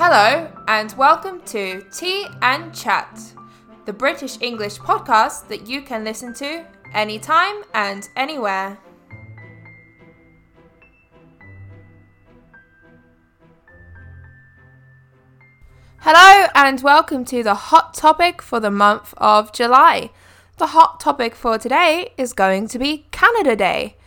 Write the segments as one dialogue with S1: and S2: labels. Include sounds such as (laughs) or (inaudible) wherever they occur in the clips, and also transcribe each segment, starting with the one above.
S1: Hello, and welcome to Tea and Chat, the British English podcast that you can listen to anytime and anywhere. Hello, and welcome to the hot topic for the month of July. The hot topic for today is going to be Canada Day.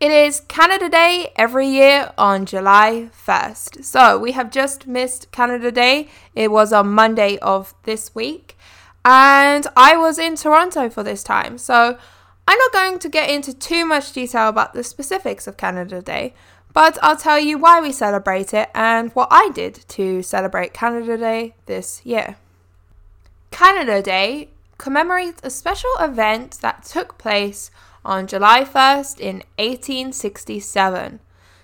S1: It is Canada Day every year on July 1st. So we have just missed Canada Day. It was on Monday of this week. And I was in Toronto for this time. So I'm not going to get into too much detail about the specifics of Canada Day, but I'll tell you why we celebrate it and what I did to celebrate Canada Day this year. Canada Day commemorates a special event that took place on July 1st in 1867.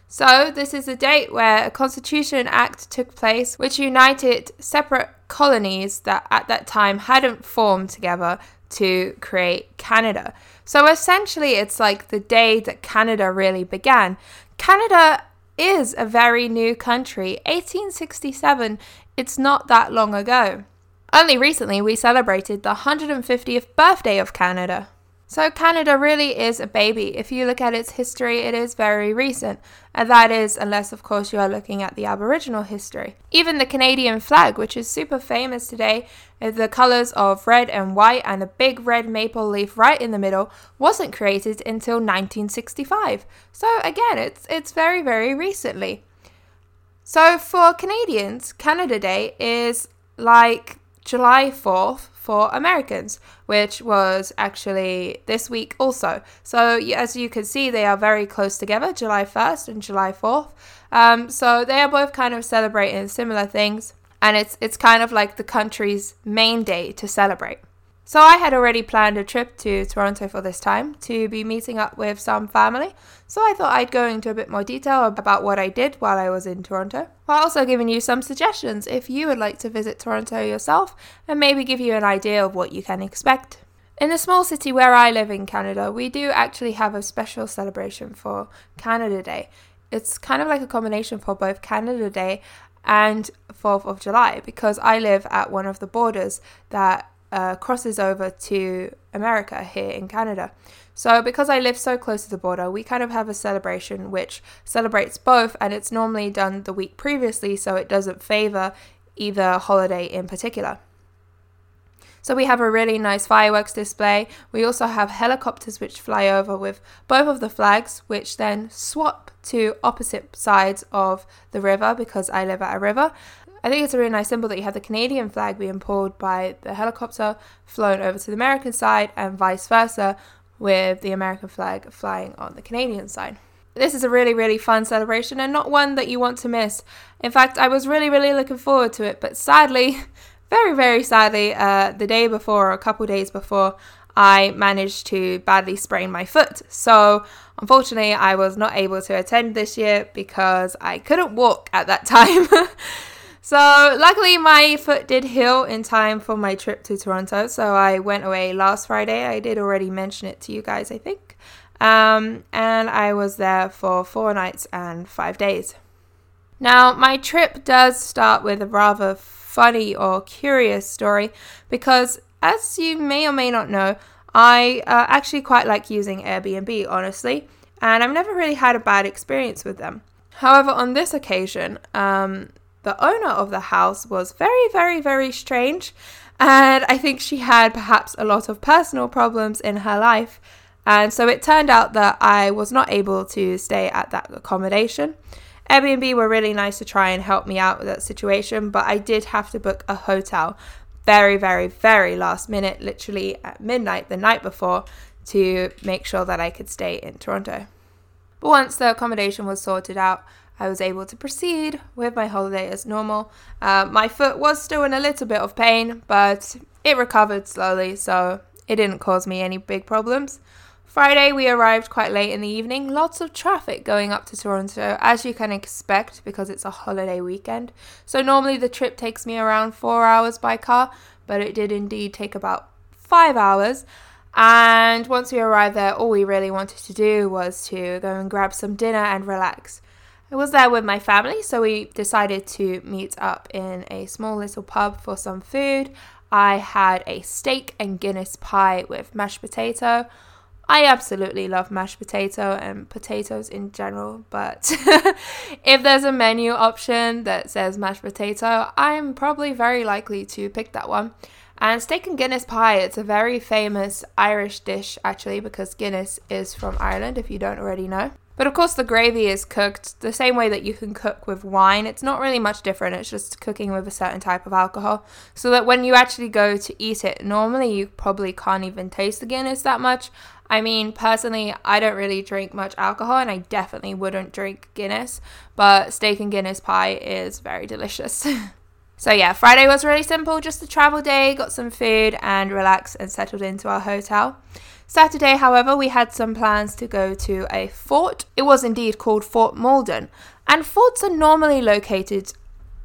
S1: So, this is a date where a Constitution Act took place which united separate colonies that at that time hadn't formed together to create Canada. So, essentially, it's like the day that Canada really began. Canada is a very new country. 1867, it's not that long ago. Only recently we celebrated the 150th birthday of Canada. So, Canada really is a baby. If you look at its history, it is very recent. And that is, unless of course you are looking at the Aboriginal history. Even the Canadian flag, which is super famous today, with the colours of red and white and a big red maple leaf right in the middle, wasn't created until 1965. So, again, it's, it's very, very recently. So, for Canadians, Canada Day is like July 4th for Americans, which was actually this week also. So, as you can see, they are very close together July 1st and July 4th. Um, so, they are both kind of celebrating similar things, and it's, it's kind of like the country's main day to celebrate. So I had already planned a trip to Toronto for this time to be meeting up with some family. So I thought I'd go into a bit more detail about what I did while I was in Toronto, while also giving you some suggestions if you would like to visit Toronto yourself and maybe give you an idea of what you can expect. In the small city where I live in Canada, we do actually have a special celebration for Canada Day. It's kind of like a combination for both Canada Day and 4th of July because I live at one of the borders that uh, crosses over to America here in Canada. So, because I live so close to the border, we kind of have a celebration which celebrates both, and it's normally done the week previously, so it doesn't favor either holiday in particular. So, we have a really nice fireworks display. We also have helicopters which fly over with both of the flags, which then swap to opposite sides of the river because I live at a river. I think it's a really nice symbol that you have the Canadian flag being pulled by the helicopter flown over to the American side and vice versa with the American flag flying on the Canadian side. This is a really, really fun celebration and not one that you want to miss. In fact, I was really, really looking forward to it, but sadly, (laughs) very, very sadly, uh, the day before, or a couple days before, I managed to badly sprain my foot. So, unfortunately, I was not able to attend this year because I couldn't walk at that (laughs) time. So, luckily, my foot did heal in time for my trip to Toronto. So, I went away last Friday. I did already mention it to you guys, I think. Um, and I was there for four nights and five days. Now, my trip does start with a rather funny or curious story because, as you may or may not know, I uh, actually quite like using Airbnb, honestly, and I've never really had a bad experience with them. However, on this occasion, um, the owner of the house was very, very, very strange. And I think she had perhaps a lot of personal problems in her life. And so it turned out that I was not able to stay at that accommodation. Airbnb were really nice to try and help me out with that situation, but I did have to book a hotel very, very, very last minute, literally at midnight the night before, to make sure that I could stay in Toronto. But once the accommodation was sorted out, I was able to proceed with my holiday as normal. Uh, my foot was still in a little bit of pain, but it recovered slowly, so it didn't cause me any big problems. Friday, we arrived quite late in the evening. Lots of traffic going up to Toronto, as you can expect, because it's a holiday weekend. So, normally the trip takes me around four hours by car, but it did indeed take about five hours. And once we arrived there, all we really wanted to do was to go and grab some dinner and relax. I was there with my family, so we decided to meet up in a small little pub for some food. I had a steak and Guinness pie with mashed potato. I absolutely love mashed potato and potatoes in general, but (laughs) if there's a menu option that says mashed potato, I'm probably very likely to pick that one. And steak and Guinness pie, it's a very famous Irish dish actually because Guinness is from Ireland if you don't already know. But of course, the gravy is cooked the same way that you can cook with wine. It's not really much different, it's just cooking with a certain type of alcohol. So that when you actually go to eat it, normally you probably can't even taste the Guinness that much. I mean, personally, I don't really drink much alcohol and I definitely wouldn't drink Guinness, but steak and Guinness pie is very delicious. (laughs) so, yeah, Friday was really simple, just a travel day, got some food and relaxed and settled into our hotel. Saturday, however, we had some plans to go to a fort. It was indeed called Fort Malden, and forts are normally located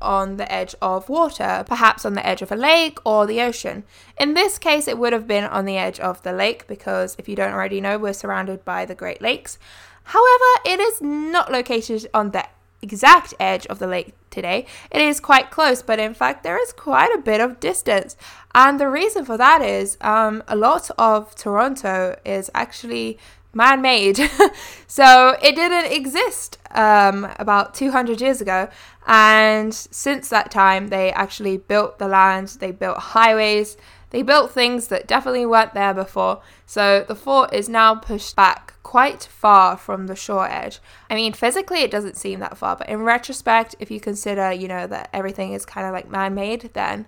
S1: on the edge of water, perhaps on the edge of a lake or the ocean. In this case, it would have been on the edge of the lake because, if you don't already know, we're surrounded by the Great Lakes. However, it is not located on the exact edge of the lake today. It is quite close, but in fact, there is quite a bit of distance. And the reason for that is um, a lot of Toronto is actually man made. (laughs) so it didn't exist um, about 200 years ago. And since that time, they actually built the land, they built highways, they built things that definitely weren't there before. So the fort is now pushed back quite far from the shore edge. I mean, physically, it doesn't seem that far, but in retrospect, if you consider, you know, that everything is kind of like man made, then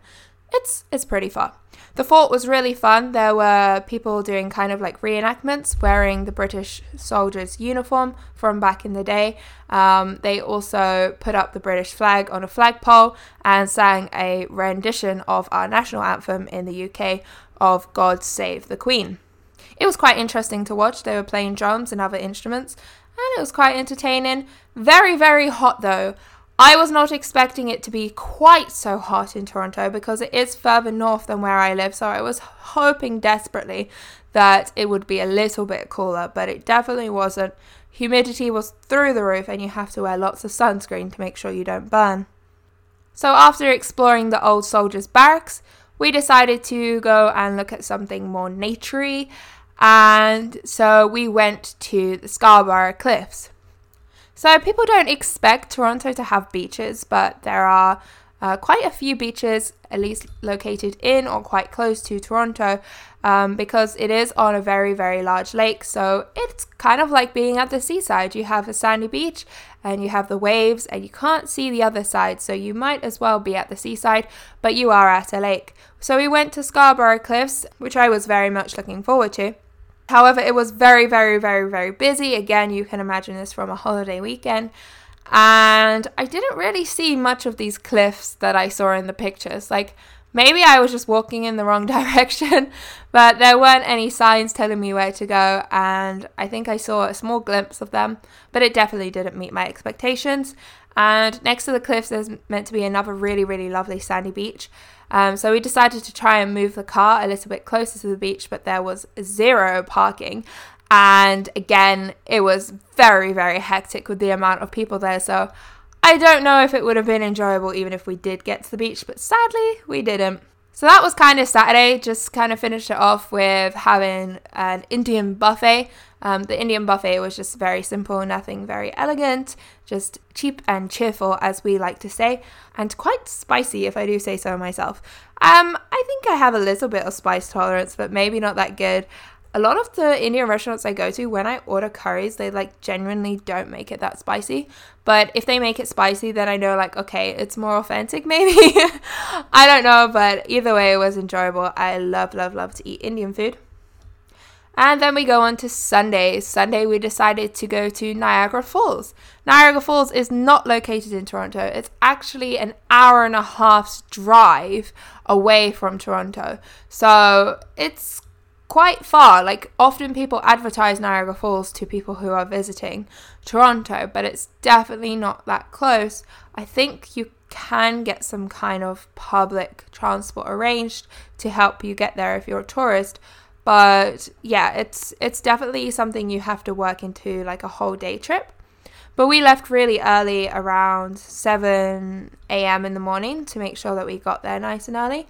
S1: it's it's pretty fun. The fort was really fun. There were people doing kind of like reenactments, wearing the British soldiers' uniform from back in the day. Um, they also put up the British flag on a flagpole and sang a rendition of our national anthem in the UK of God Save the Queen. It was quite interesting to watch. They were playing drums and other instruments, and it was quite entertaining. Very, very hot though. I was not expecting it to be quite so hot in Toronto because it is further north than where I live, so I was hoping desperately that it would be a little bit cooler, but it definitely wasn't. Humidity was through the roof, and you have to wear lots of sunscreen to make sure you don't burn. So, after exploring the old soldiers' barracks, we decided to go and look at something more naturey, and so we went to the Scarborough Cliffs. So people don't expect Toronto to have beaches, but there are uh, quite a few beaches, at least located in or quite close to Toronto, um, because it is on a very, very large lake. So it's kind of like being at the seaside. You have a sandy beach and you have the waves, and you can't see the other side. So you might as well be at the seaside, but you are at a lake. So we went to Scarborough Cliffs, which I was very much looking forward to. However, it was very, very, very, very busy. Again, you can imagine this from a holiday weekend. And I didn't really see much of these cliffs that I saw in the pictures. Like, maybe I was just walking in the wrong (laughs) direction, but there weren't any signs telling me where to go. And I think I saw a small glimpse of them, but it definitely didn't meet my expectations. And next to the cliffs, there's meant to be another really, really lovely sandy beach. Um, so we decided to try and move the car a little bit closer to the beach, but there was zero parking. And again, it was very, very hectic with the amount of people there. So I don't know if it would have been enjoyable even if we did get to the beach, but sadly, we didn't. So that was kind of Saturday, just kind of finished it off with having an Indian buffet. Um, the Indian buffet was just very simple, nothing very elegant, just cheap and cheerful, as we like to say, and quite spicy, if I do say so myself. Um, I think I have a little bit of spice tolerance, but maybe not that good a lot of the Indian restaurants I go to, when I order curries, they like genuinely don't make it that spicy. But if they make it spicy, then I know like okay, it's more authentic (laughs) maybe. I don't know, but either way, it was enjoyable. I love, love, love to eat Indian food. And then we go on to Sunday. Sunday, we decided to go to Niagara Falls. Niagara Falls is not located in Toronto, it's actually an hour and a half's drive away from Toronto. So it's quite far. Like, often people advertise Niagara Falls to people who are visiting Toronto, but it's definitely not that close. I think you can get some kind of public transport arranged to help you get there if you're a tourist. But yeah, it's it's definitely something you have to work into like a whole day trip. But we left really early, around 7 a.m. in the morning, to make sure that we got there nice and early.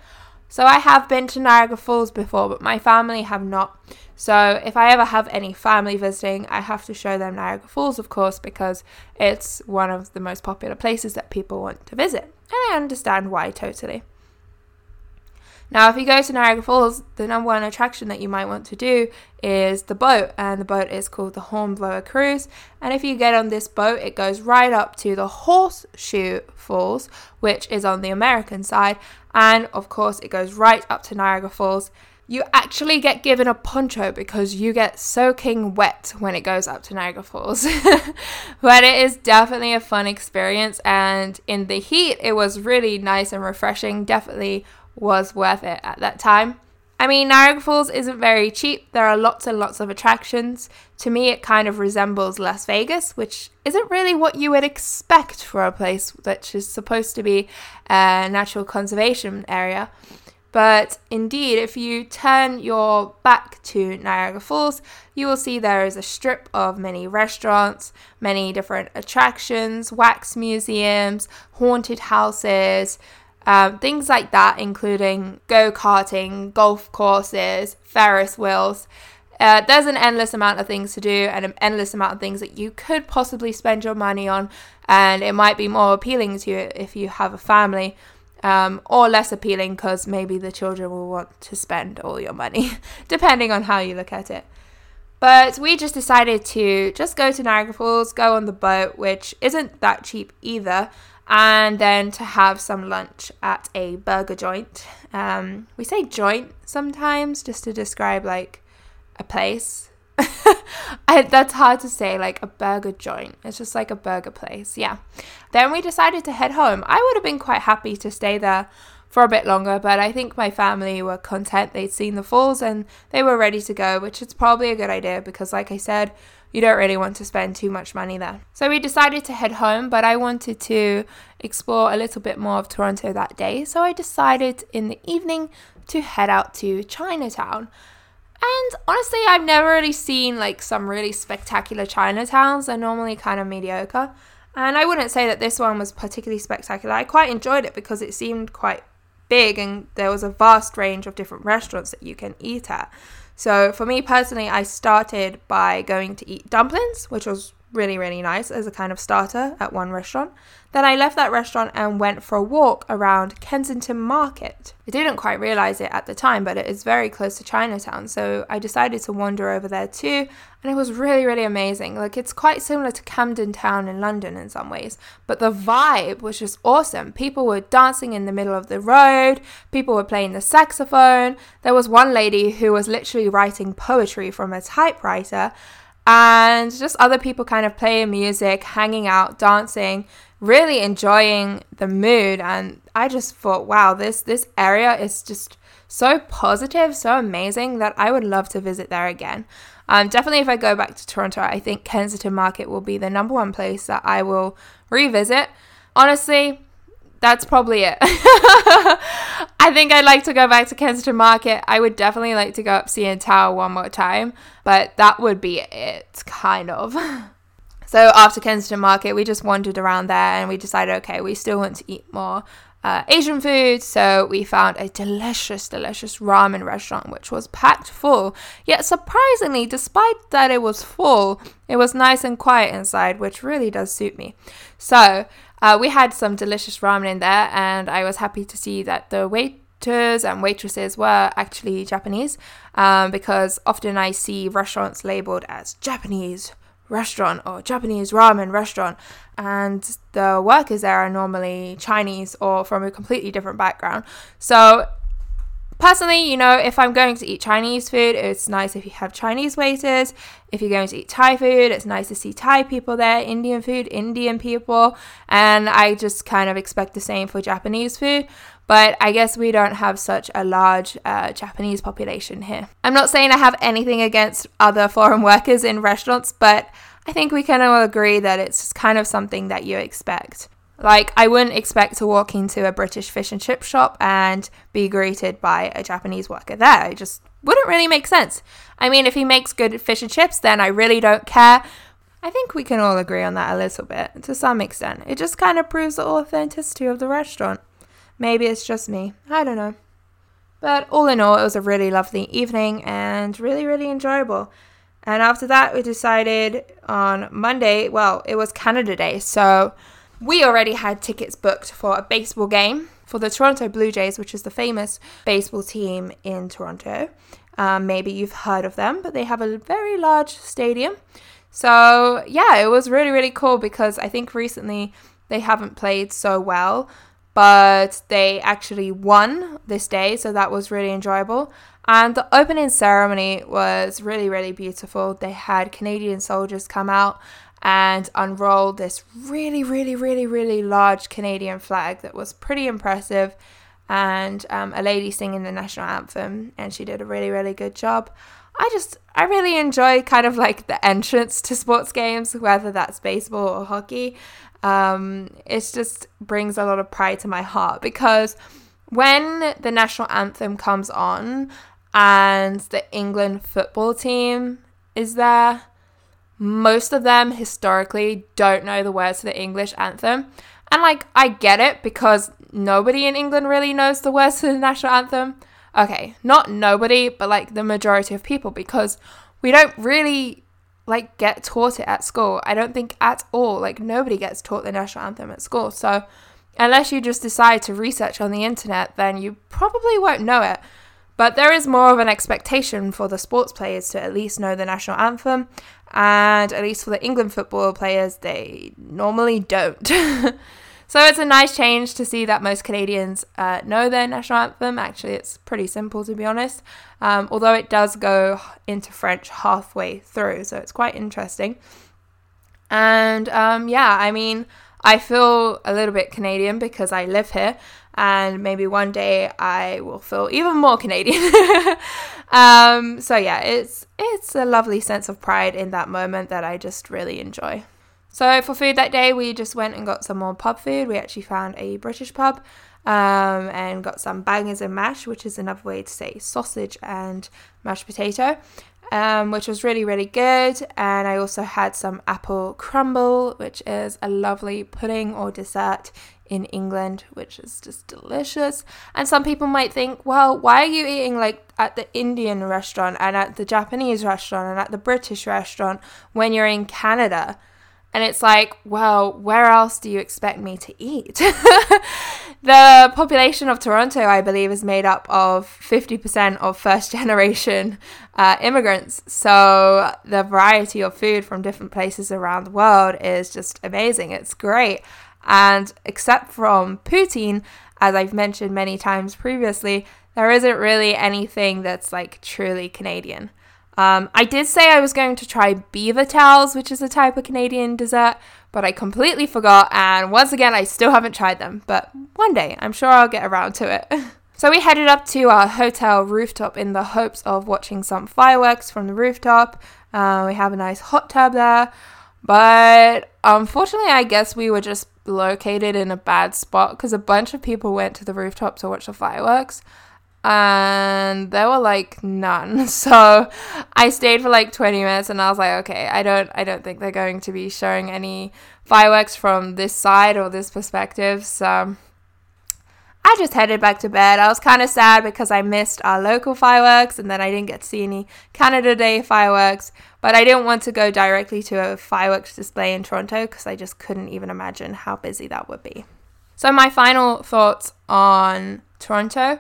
S1: So I have been to Niagara Falls before, but my family have not. So if I ever have any family visiting, I have to show them Niagara Falls, of course, because it's one of the most popular places that people want to visit. And I understand why totally. Now, if you go to Niagara Falls, the number one attraction that you might want to do is the boat, and the boat is called the Hornblower Cruise. And if you get on this boat, it goes right up to the Horseshoe Falls, which is on the American side, and of course, it goes right up to Niagara Falls. You actually get given a poncho because you get soaking wet when it goes up to Niagara Falls. (laughs) but it is definitely a fun experience, and in the heat, it was really nice and refreshing. Definitely was worth it at that time. I mean, Niagara Falls isn't very cheap. There are lots and lots of attractions. To me, it kind of resembles Las Vegas, which isn't really what you would expect for a place that is supposed to be a natural conservation area. But indeed, if you turn your back to Niagara Falls, you will see there is a strip of many restaurants, many different attractions, wax museums, haunted houses, um, things like that, including go karting, golf courses, Ferris wheels. Uh, there's an endless amount of things to do and an endless amount of things that you could possibly spend your money on, and it might be more appealing to you if you have a family. Um, or less appealing because maybe the children will want to spend all your money, (laughs) depending on how you look at it. But we just decided to just go to Niagara Falls, go on the boat, which isn't that cheap either and then to have some lunch at a burger joint. Um, we say joint sometimes just to describe like a place. (laughs) I, that's hard to say, like a burger joint. It's just like a burger place, yeah. Then we decided to head home. I would have been quite happy to stay there for a bit longer, but I think my family were content. They'd seen the falls and they were ready to go, which is probably a good idea because, like I said, you don't really want to spend too much money there. So we decided to head home, but I wanted to explore a little bit more of Toronto that day. So I decided in the evening to head out to Chinatown. And honestly, I've never really seen like some really spectacular Chinatowns. They're normally kind of mediocre. And I wouldn't say that this one was particularly spectacular. I quite enjoyed it because it seemed quite big and there was a vast range of different restaurants that you can eat at. So for me personally, I started by going to eat dumplings, which was really, really nice as a kind of starter at one restaurant. Then I left that restaurant and went for a walk around Kensington Market. I didn't quite realize it at the time, but it is very close to Chinatown, so I decided to wander over there too, and it was really, really amazing. Like, it's quite similar to Camden Town in London in some ways, but the vibe was just awesome. People were dancing in the middle of the road, people were playing the saxophone. There was one lady who was literally writing poetry from a typewriter and just other people kind of playing music, hanging out, dancing, really enjoying the mood. And I just thought, wow, this this area is just so positive, so amazing that I would love to visit there again. Um, definitely, if I go back to Toronto, I think Kensington Market will be the number one place that I will revisit. Honestly, that's probably it. (laughs) I think I'd like to go back to Kensington Market. I would definitely like to go up CN Tower one more time, but that would be it, kind of. (laughs) So after Kensington Market, we just wandered around there and we decided, okay, we still want to eat more uh, Asian food. So we found a delicious, delicious ramen restaurant, which was packed full. Yet surprisingly, despite that it was full, it was nice and quiet inside, which really does suit me. So uh, we had some delicious ramen in there, and I was happy to see that the waiters and waitresses were actually Japanese um, because often I see restaurants labeled as Japanese restaurant or Japanese ramen restaurant, and the workers there are normally Chinese or from a completely different background. So Personally, you know, if I'm going to eat Chinese food, it's nice if you have Chinese waiters. If you're going to eat Thai food, it's nice to see Thai people there. Indian food, Indian people. And I just kind of expect the same for Japanese food. But I guess we don't have such a large uh, Japanese population here. I'm not saying I have anything against other foreign (laughs) workers in restaurants, but I think we can all agree that it's just kind of something that you expect. Like, I wouldn't expect to walk into a British fish and chip shop and be greeted by a Japanese worker there. It just wouldn't really make sense. I mean, if he makes good fish and chips, then I really don't care. I think we can all agree on that a little bit, to some extent. It just kind of proves the authenticity of the restaurant. Maybe it's just me. I don't know. But all in all, it was a really lovely evening and really, really enjoyable. And after that, we decided on Monday, well, it was Canada Day. So we already had tickets booked for a baseball game for the Toronto Blue Jays, which is the famous baseball team in Toronto. Um, maybe you've heard of them, but they have a very large stadium. So, yeah, it was really, really cool because I think recently they haven't played so well, but they actually won this day. So that was really enjoyable. And the opening ceremony was really, really beautiful. They had Canadian soldiers come out and unrolled this really, really, really, really large Canadian flag that was pretty impressive. And um, a lady singing the national anthem, and she did a really, really good job. I just, I really enjoy kind of like the entrance to sports games, whether that's baseball or hockey. Um, it just brings a lot of pride to my heart because when the national anthem comes on and the England football team is there, most of them historically don't know the words to the English anthem. And like, I get it because nobody in England really knows the words to the national anthem. Okay, not nobody, but like the majority of people because we don't really like get taught it at school. I don't think at all. Like nobody gets taught the national anthem at school. So unless you just decide to research on the internet, then you probably won't know it. But there is more of an expectation for the sports players to at least know the national anthem, and at least for the England football players, they normally don't. (laughs) so it's a nice change to see that most Canadians uh, know their national anthem. Actually, it's pretty simple to be honest, um, although it does go into French halfway through, so it's quite interesting. And um, yeah, I mean, I feel a little bit Canadian because I live here, and maybe one day I will feel even more Canadian. (laughs) um, so yeah, it's it's a lovely sense of pride in that moment that I just really enjoy. So for food that day, we just went and got some more pub food. We actually found a British pub um, and got some bangers and mash, which is another way to say sausage and mashed potato. Um, which was really, really good. And I also had some apple crumble, which is a lovely pudding or dessert in England, which is just delicious. And some people might think, well, why are you eating like at the Indian restaurant and at the Japanese restaurant and at the British restaurant when you're in Canada? And it's like, well, where else do you expect me to eat? (laughs) the population of Toronto, I believe, is made up of 50% of first (laughs) generation uh, immigrants. So the variety of food from different places around the world is just amazing. It's great. And except from poutine, as I've mentioned many times previously, there isn't really anything that's like truly Canadian. Um, I did say I was going to try beaver tails, which is a type of Canadian dessert, but I completely forgot, and once again, I still haven't tried them. But one day, I'm sure I'll get around to it. (laughs) so we headed up to our hotel rooftop in the hopes of watching some fireworks from the rooftop. Uh, we have a nice hot tub there, but unfortunately, I guess we were just located in a bad spot because a bunch of people went to the rooftop to watch the fireworks and there were like none (laughs) so i stayed for like 20 minutes and i was like okay i don't i don't think they're going to be showing any fireworks from this side or this perspective so i just headed back to bed i was kind of sad because i missed our local fireworks and then i didn't get to see any canada day fireworks but I didn't want to go directly to a fireworks display in Toronto because I just couldn't even imagine how busy that would be. So, my final thoughts on Toronto.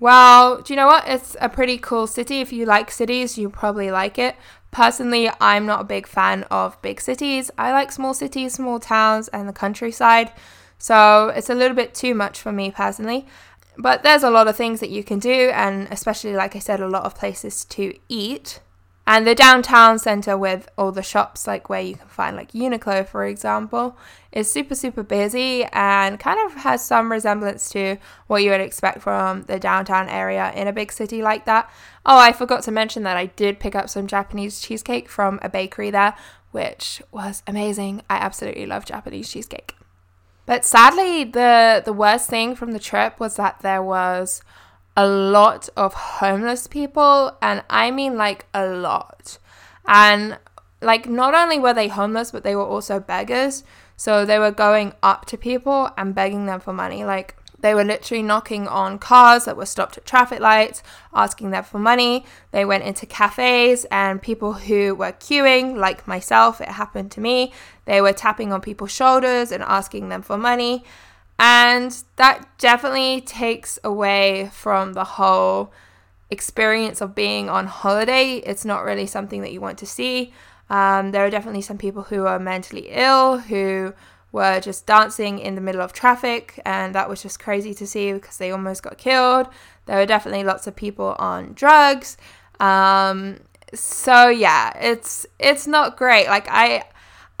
S1: Well, do you know what? It's a pretty cool city. If you like cities, you probably like it. Personally, I'm not a big fan of big cities. I like small cities, small towns, and the countryside. So it's a little bit too much for me personally. But there's a lot of things that you can do, and especially, like I said, a lot of places to eat. And the downtown center with all the shops, like where you can find like Uniqlo, for example, is super, super busy and kind of has some resemblance to what you would expect from the downtown area in a big city like that. Oh, I forgot to mention that I did pick up some Japanese cheesecake from a bakery there, which was amazing. I absolutely love Japanese cheesecake. But sadly, the, the worst thing from the trip was that there was a lot of homeless people, and I mean like a lot. And like not only were they homeless, but they were also beggars. So they were going up to people and begging them for money. Like they were literally knocking on cars that were stopped at traffic lights, asking them for money. They went into cafes and people who were queuing, like myself, it happened to me, they were tapping on people's shoulders and asking them for money. And that definitely takes away from the whole experience of being on holiday. It's not really something that you want to see. Um, there are definitely some people who are mentally ill who were just dancing in the middle of traffic, and that was just crazy to see because they almost got killed. There were definitely lots of people on drugs. Um, so yeah, it's it's not great. Like I,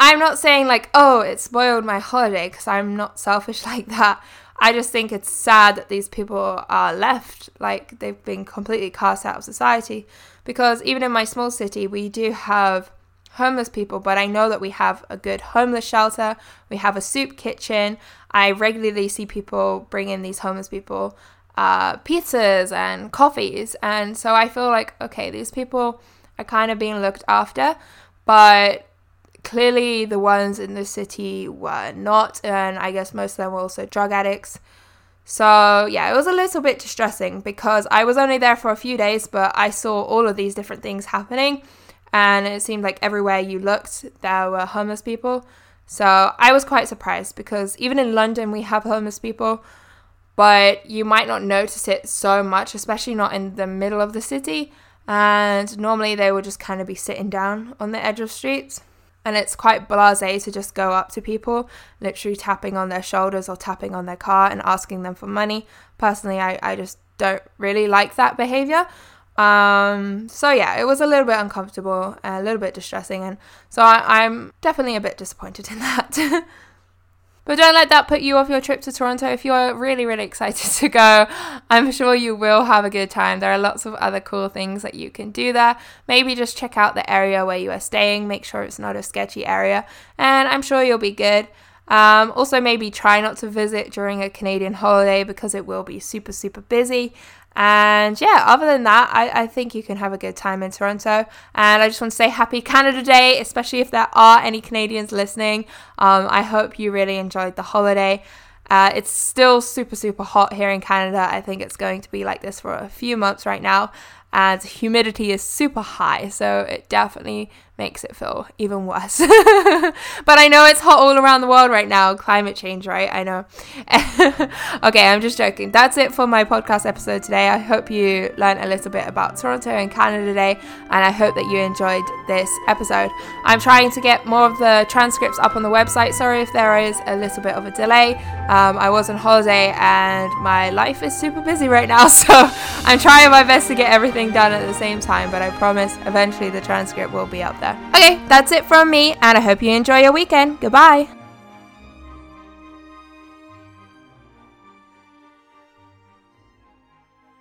S1: I'm not saying like oh it spoiled my holiday because I'm not selfish (laughs) like that. I just think it's sad that these people are left like they've been completely cast out of society because even in my small city we do have homeless people, but I know that we have a good homeless shelter. We have a soup kitchen. I regularly see people bring in these homeless people uh, pizzas and coffees. And so I feel like, okay, these people are kind of being looked after, but clearly the ones in the city were not. And I guess most of them were also drug addicts. So, yeah, it was a little bit distressing because I was only there for a few days, but I saw all of these different things happening and it seemed like everywhere you looked there were homeless people. So I was quite surprised because even in London we have homeless people, but you might not notice it so much, especially not in the middle of the city. And normally they would just kind of be sitting down on the edge of streets. And it's quite blase to just go up to people, literally tapping on their shoulders or tapping on their car and asking them for money. Personally, I, I just don't really like that behavior. Um, so yeah, it was a little bit uncomfortable, a little bit distressing, and so I, I'm definitely a bit disappointed (laughs) in that. But don't let that put you off your trip to Toronto. If you're really, really excited (laughs) to go, I'm sure you will have a good time. There are lots of other cool things that you can do there. Maybe just check out the area where you are staying, make sure it's not a sketchy area, and I'm sure you'll be good. Um, also, maybe try not to visit during a Canadian holiday because it will be super, super busy. And yeah, other than that, I, I think you can have a good time in Toronto. And I just want to say happy Canada Day, especially if there are any Canadians listening. Um, I hope you really enjoyed the holiday. Uh, it's still super, super hot here in Canada. I think it's going to be like this for a few months right now. And humidity is super high, so it definitely makes it feel even worse. (laughs) but I know it's hot all around the world right now. Climate change, right? I know. (laughs) okay, I'm just joking. That's it for my podcast episode today. I hope you learned a little bit about Toronto and Canada today, and I hope that you enjoyed this episode. I'm trying to get more of the transcripts up on the website. Sorry if there is a little bit of a delay. Um, I was on holiday and my life is super busy right now, (laughs) so I'm trying my best to get everything done at the same time, but I promise eventually the transcript will be up there. Okay, that's it from me, and I hope you enjoy your weekend. Goodbye.